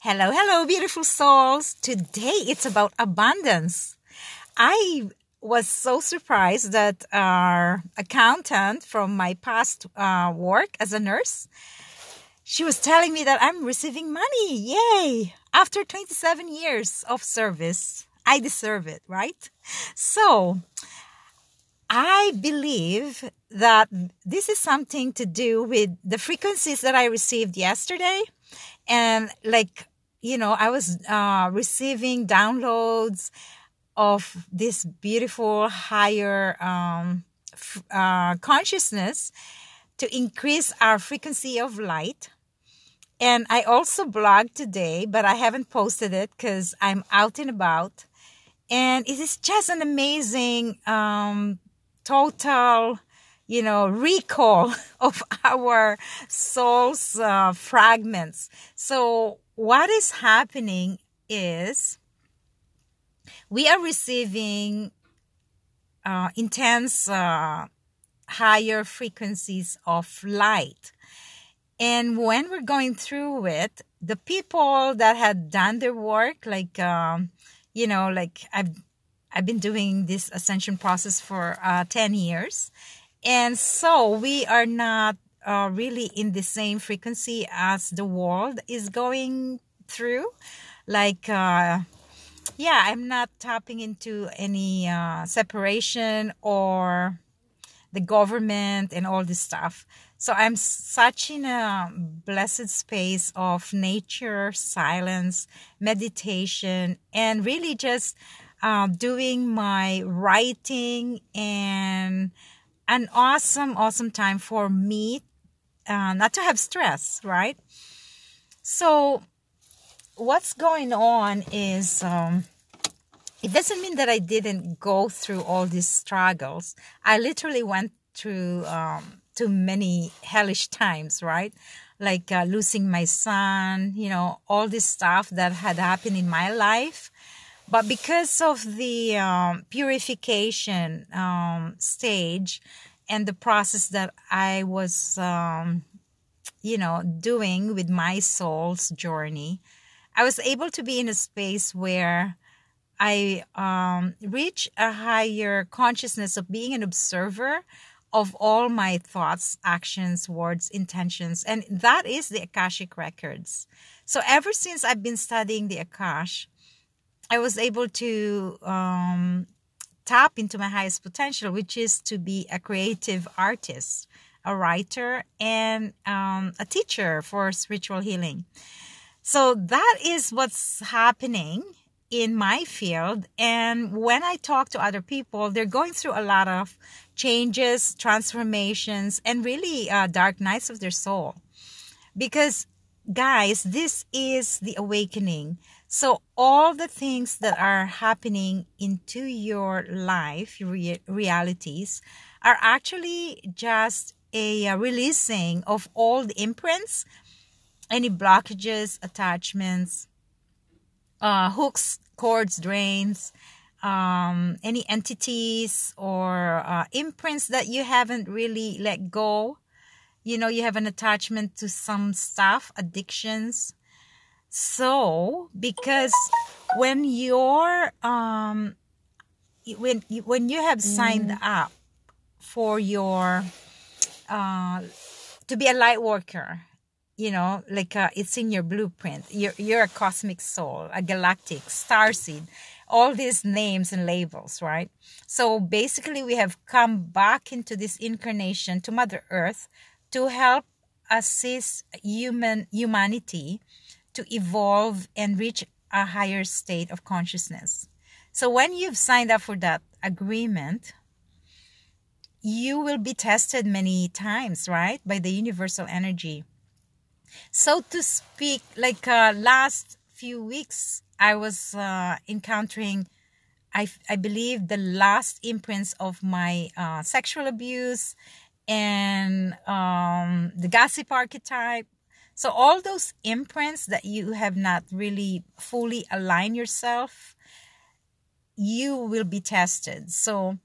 Hello, hello, beautiful souls. Today it's about abundance. I was so surprised that our accountant from my past uh, work as a nurse, she was telling me that I'm receiving money. Yay! After 27 years of service, I deserve it, right? So, I believe that this is something to do with the frequencies that I received yesterday. And like, you know, I was uh, receiving downloads of this beautiful higher um, f- uh, consciousness to increase our frequency of light. And I also blogged today, but I haven't posted it because I'm out and about. And it is just an amazing um, total you know recall of our soul's uh, fragments so what is happening is we are receiving uh, intense uh, higher frequencies of light and when we're going through it the people that had done their work like um, you know like i've I've been doing this ascension process for uh, 10 years. And so we are not uh, really in the same frequency as the world is going through. Like, uh, yeah, I'm not tapping into any uh, separation or the government and all this stuff. So I'm such in a blessed space of nature, silence, meditation, and really just uh, doing my writing and an awesome, awesome time for me uh, not to have stress, right? So, what's going on is um, it doesn't mean that I didn't go through all these struggles. I literally went through um, too many hellish times, right? Like uh, losing my son, you know, all this stuff that had happened in my life but because of the um, purification um, stage and the process that I was, um, you know, doing with my soul's journey, I was able to be in a space where I um, reach a higher consciousness of being an observer of all my thoughts, actions, words, intentions. And that is the Akashic Records. So ever since I've been studying the Akash, I was able to um, tap into my highest potential, which is to be a creative artist, a writer, and um, a teacher for spiritual healing. So that is what's happening in my field. And when I talk to other people, they're going through a lot of changes, transformations, and really uh, dark nights of their soul. Because, guys, this is the awakening so all the things that are happening into your life, your realities, are actually just a, a releasing of the imprints, any blockages, attachments, uh, hooks, cords, drains, um, any entities or uh, imprints that you haven't really let go. You know, you have an attachment to some stuff, addictions, so, because when you're um when you, when you have signed mm. up for your uh to be a light worker, you know, like uh, it's in your blueprint. You're you're a cosmic soul, a galactic star seed, all these names and labels, right? So basically, we have come back into this incarnation to Mother Earth to help assist human humanity to evolve and reach a higher state of consciousness. So when you've signed up for that agreement, you will be tested many times, right? By the universal energy. So to speak, like uh, last few weeks, I was uh, encountering, I, I believe, the last imprints of my uh, sexual abuse and um, the gossip archetype so all those imprints that you have not really fully aligned yourself, you will be tested. So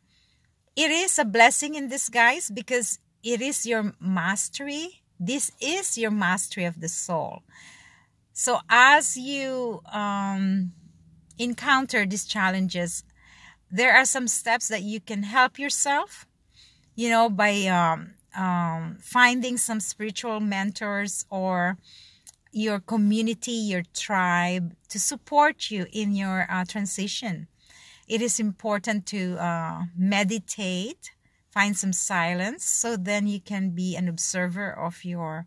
it is a blessing in disguise because it is your mastery. This is your mastery of the soul. So as you um, encounter these challenges, there are some steps that you can help yourself, you know, by um, um, finding some spiritual mentors or your community, your tribe to support you in your uh, transition. It is important to uh, meditate, find some silence, so then you can be an observer of your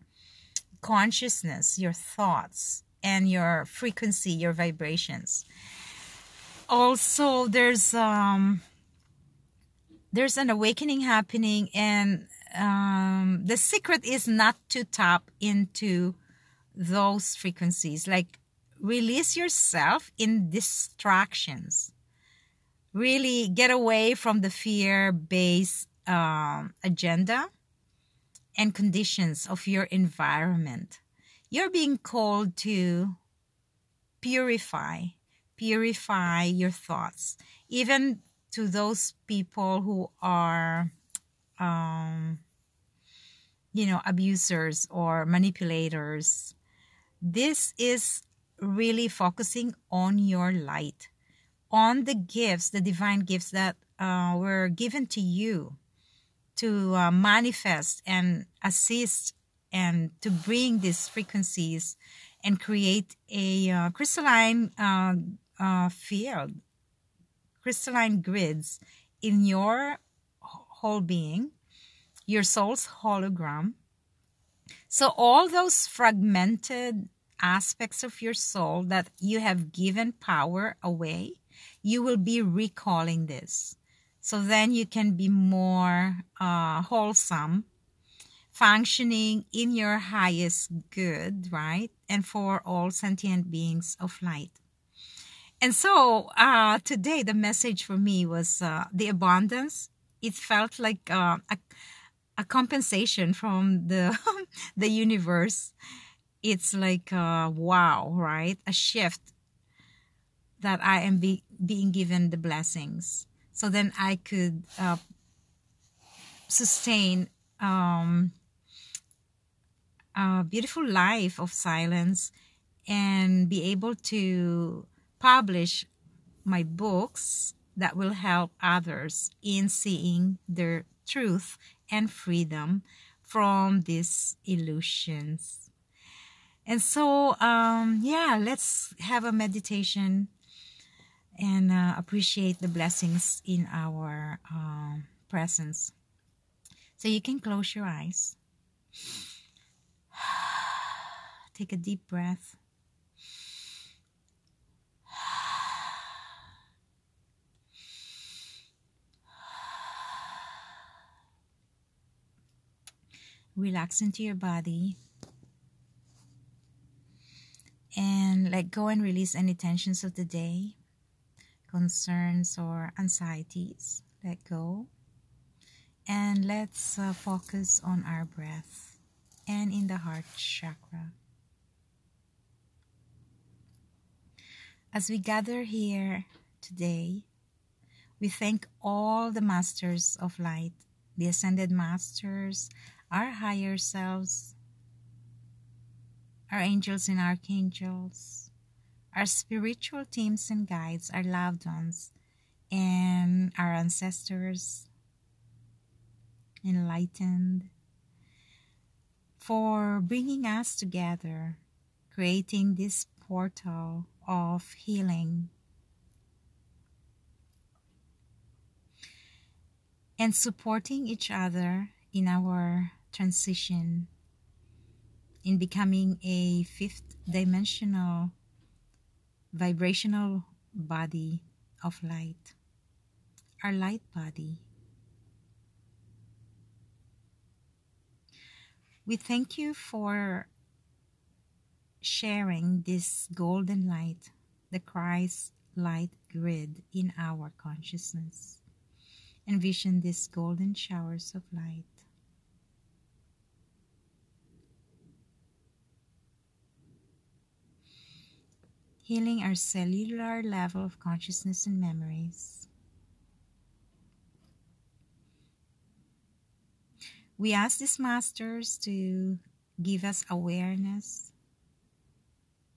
consciousness, your thoughts, and your frequency, your vibrations. Also, there's um, there's an awakening happening, and um, the secret is not to tap into those frequencies. Like release yourself in distractions. Really get away from the fear based um, agenda and conditions of your environment. You're being called to purify, purify your thoughts, even to those people who are, um, you know, abusers or manipulators. This is really focusing on your light, on the gifts, the divine gifts that uh, were given to you to uh, manifest and assist and to bring these frequencies and create a uh, crystalline uh, uh, field, crystalline grids in your whole being, your soul's hologram. So, all those fragmented aspects of your soul that you have given power away, you will be recalling this. So then you can be more uh, wholesome, functioning in your highest good, right? And for all sentient beings of light. And so uh, today, the message for me was uh, the abundance. It felt like uh, a, a compensation from the the universe. It's like uh, wow, right? A shift that I am be, being given the blessings so then I could uh, sustain um, a beautiful life of silence and be able to publish my books that will help others in seeing their truth and freedom from these illusions. And so, um, yeah, let's have a meditation and uh, appreciate the blessings in our uh, presence. So you can close your eyes. Take a deep breath. Relax into your body and let go and release any tensions of the day concerns or anxieties. Let go. And let's uh, focus on our breath and in the heart chakra. As we gather here today, we thank all the masters of light, the ascended masters, our higher selves, our angels and archangels, our spiritual teams and guides, our loved ones, and our ancestors, enlightened, for bringing us together, creating this portal of healing. And supporting each other in our transition in becoming a fifth dimensional vibrational body of light, our light body. We thank you for sharing this golden light, the Christ light grid in our consciousness. Envision these golden showers of light healing our cellular level of consciousness and memories. We ask these masters to give us awareness,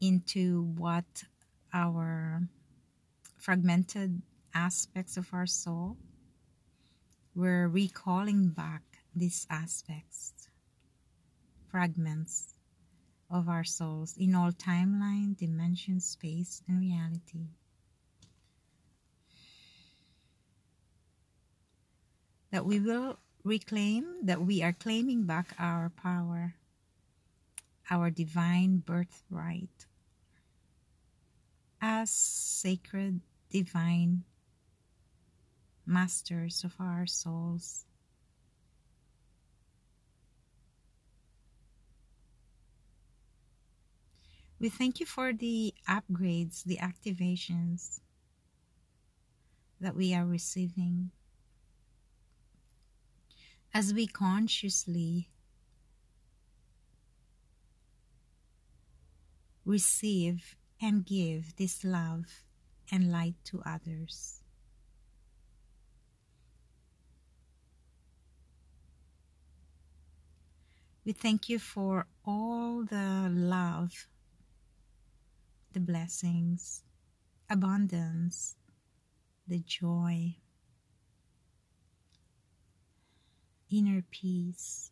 into what our fragmented aspects of our soul, we're recalling back these aspects, fragments of our souls in all timeline, dimension, space, and reality. That we will reclaim, that we are claiming back our power, our divine birthright as sacred, divine masters of our souls. We thank you for the upgrades, the activations that we are receiving as we consciously receive and give this love and light to others. We thank you for all the love, the blessings, abundance, the joy, inner peace,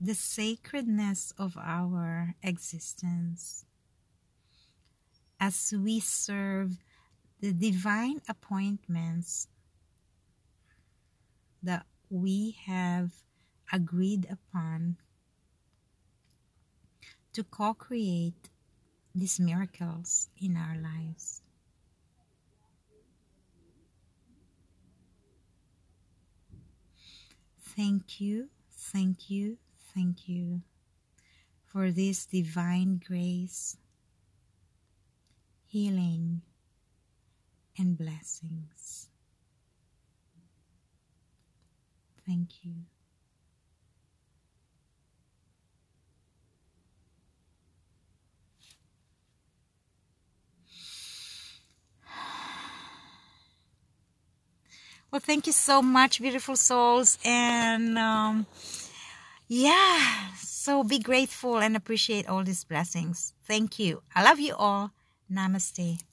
the sacredness of our existence. As we serve the divine appointments that we have agreed upon to co create these miracles in our lives. Thank you, thank you, thank you for this divine grace, healing, and blessings. Thank you. Well, thank you so much, beautiful souls. And um, yeah, so be grateful and appreciate all these blessings. Thank you. I love you all. Namaste.